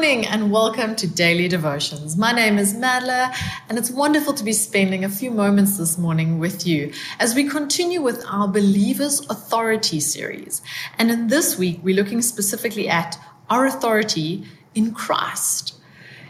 morning and welcome to Daily Devotions. My name is Madla and it's wonderful to be spending a few moments this morning with you as we continue with our Believers Authority series. And in this week, we're looking specifically at our authority in Christ.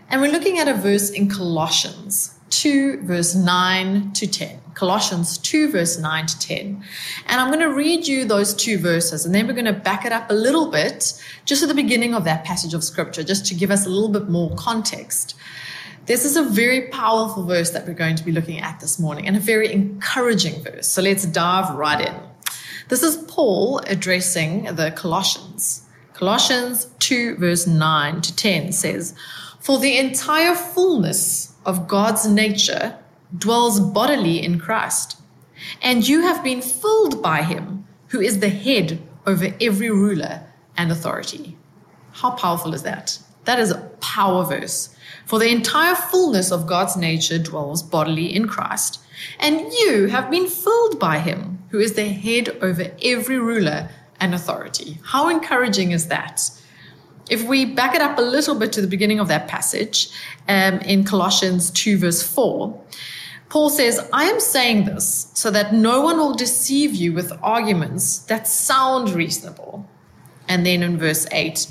And we're looking at a verse in Colossians 2, verse 9 to 10. Colossians 2, verse 9 to 10. And I'm going to read you those two verses, and then we're going to back it up a little bit just at the beginning of that passage of scripture, just to give us a little bit more context. This is a very powerful verse that we're going to be looking at this morning, and a very encouraging verse. So let's dive right in. This is Paul addressing the Colossians. Colossians 2, verse 9 to 10 says, For the entire fullness of God's nature dwells bodily in Christ, and you have been filled by him who is the head over every ruler and authority. How powerful is that? That is a power verse. For the entire fullness of God's nature dwells bodily in Christ, and you have been filled by him who is the head over every ruler and authority. How encouraging is that? If we back it up a little bit to the beginning of that passage um, in Colossians 2, verse 4, Paul says, I am saying this so that no one will deceive you with arguments that sound reasonable. And then in verse 8,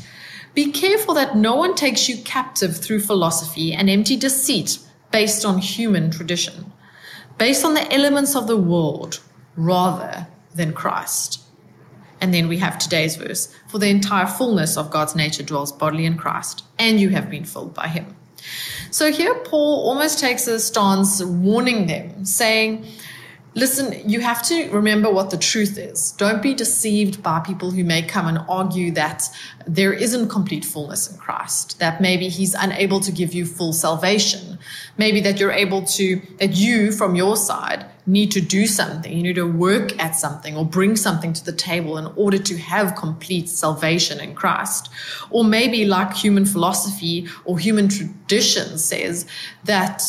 be careful that no one takes you captive through philosophy and empty deceit based on human tradition, based on the elements of the world rather than Christ. And then we have today's verse For the entire fullness of God's nature dwells bodily in Christ, and you have been filled by him. So here, Paul almost takes a stance warning them, saying, Listen, you have to remember what the truth is. Don't be deceived by people who may come and argue that there isn't complete fullness in Christ, that maybe he's unable to give you full salvation. Maybe that you're able to, that you from your side need to do something. You need to work at something or bring something to the table in order to have complete salvation in Christ. Or maybe like human philosophy or human tradition says that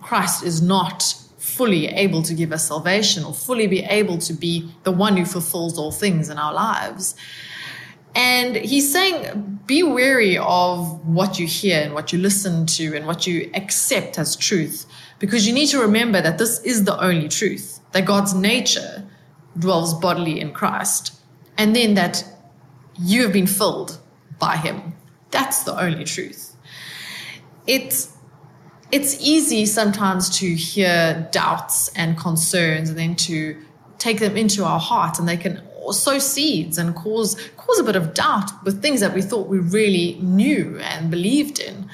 Christ is not fully able to give us salvation or fully be able to be the one who fulfills all things in our lives. And he's saying, be wary of what you hear and what you listen to and what you accept as truth, because you need to remember that this is the only truth that God's nature dwells bodily in Christ, and then that you have been filled by Him. That's the only truth. It's it's easy sometimes to hear doubts and concerns and then to take them into our heart and they can sow seeds and cause cause a bit of doubt with things that we thought we really knew and believed in.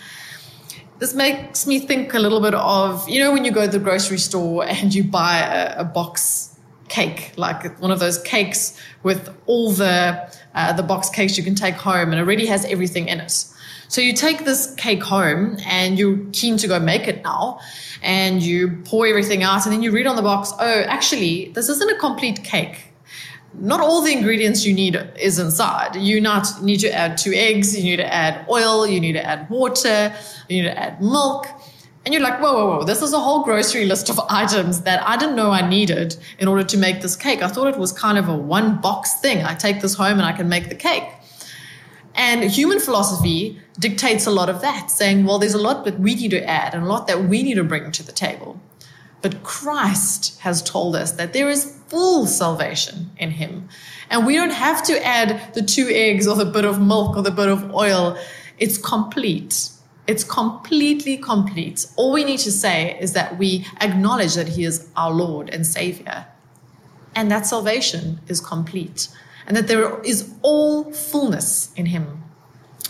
This makes me think a little bit of, you know, when you go to the grocery store and you buy a, a box cake, like one of those cakes with all the uh, the box cakes you can take home and it already has everything in it. So you take this cake home and you're keen to go make it now and you pour everything out and then you read on the box, oh, actually, this isn't a complete cake. Not all the ingredients you need is inside. You not need to add two eggs, you need to add oil, you need to add water, you need to add milk. And you're like, whoa, whoa, whoa, this is a whole grocery list of items that I didn't know I needed in order to make this cake. I thought it was kind of a one box thing. I take this home and I can make the cake. And human philosophy dictates a lot of that, saying, well, there's a lot that we need to add and a lot that we need to bring to the table. But Christ has told us that there is full salvation in Him. And we don't have to add the two eggs or the bit of milk or the bit of oil. It's complete. It's completely complete. All we need to say is that we acknowledge that He is our Lord and Savior. And that salvation is complete and that there is all fullness in him.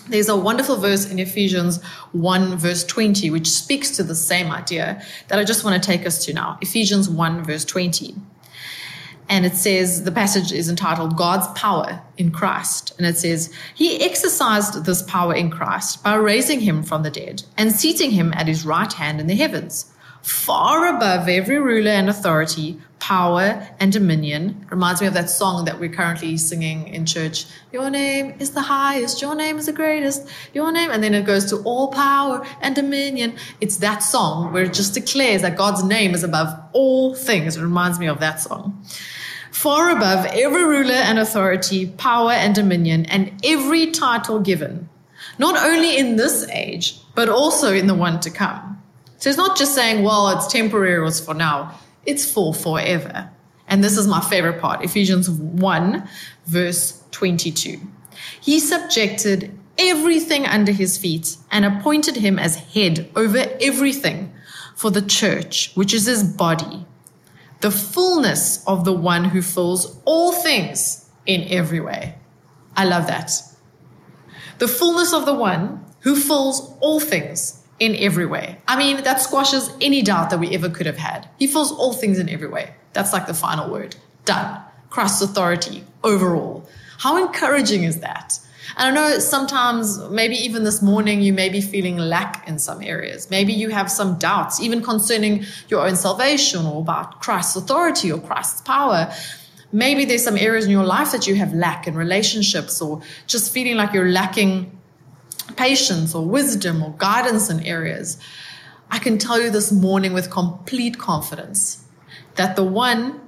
There's a wonderful verse in Ephesians 1, verse 20, which speaks to the same idea that I just want to take us to now. Ephesians 1, verse 20. And it says, the passage is entitled God's Power in Christ. And it says, He exercised this power in Christ by raising him from the dead and seating him at his right hand in the heavens far above every ruler and authority, power and dominion. Reminds me of that song that we're currently singing in church. Your name is the highest, your name is the greatest, your name, and then it goes to all power and dominion. It's that song where it just declares that God's name is above all things. It reminds me of that song. Far above every ruler and authority, power and dominion, and every title given not only in this age, but also in the one to come. So it's not just saying, well, it's temporary or it's for now, it's for forever. And this is my favorite part Ephesians 1, verse 22. He subjected everything under his feet and appointed him as head over everything for the church, which is his body, the fullness of the one who fills all things in every way. I love that. The fullness of the one who fills all things in every way. I mean, that squashes any doubt that we ever could have had. He fills all things in every way. That's like the final word. Done. Christ's authority overall. How encouraging is that? And I know sometimes, maybe even this morning, you may be feeling lack in some areas. Maybe you have some doubts, even concerning your own salvation or about Christ's authority or Christ's power. Maybe there's some areas in your life that you have lack in relationships or just feeling like you're lacking patience or wisdom or guidance in areas. I can tell you this morning with complete confidence that the one,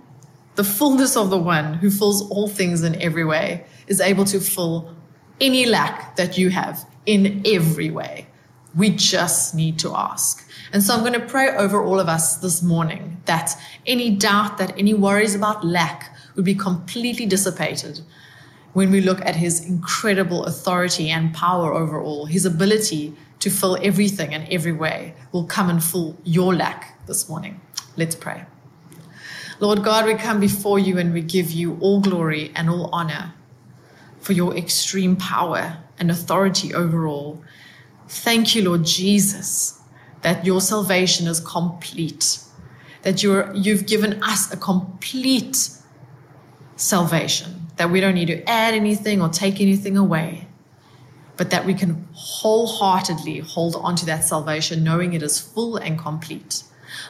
the fullness of the one who fills all things in every way, is able to fill any lack that you have in every way. We just need to ask. And so I'm going to pray over all of us this morning that any doubt, that any worries about lack would be completely dissipated when we look at his incredible authority and power over all, his ability to fill everything and every way will come and fill your lack this morning. Let's pray. Lord God, we come before you and we give you all glory and all honor for your extreme power and authority over all. Thank you, Lord Jesus, that your salvation is complete, that you're, you've given us a complete salvation, that we don't need to add anything or take anything away, but that we can wholeheartedly hold on to that salvation, knowing it is full and complete.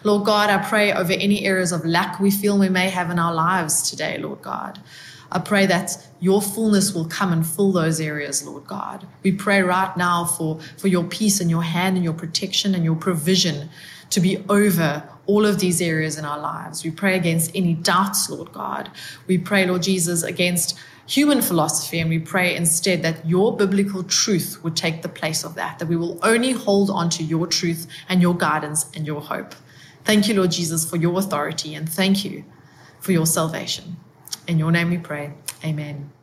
Lord God, I pray over any areas of lack we feel we may have in our lives today, Lord God. I pray that your fullness will come and fill those areas, Lord God. We pray right now for, for your peace and your hand and your protection and your provision to be over all of these areas in our lives. We pray against any doubts, Lord God. We pray, Lord Jesus, against human philosophy, and we pray instead that your biblical truth would take the place of that, that we will only hold on to your truth and your guidance and your hope. Thank you, Lord Jesus, for your authority, and thank you for your salvation. In your name we pray. Amen.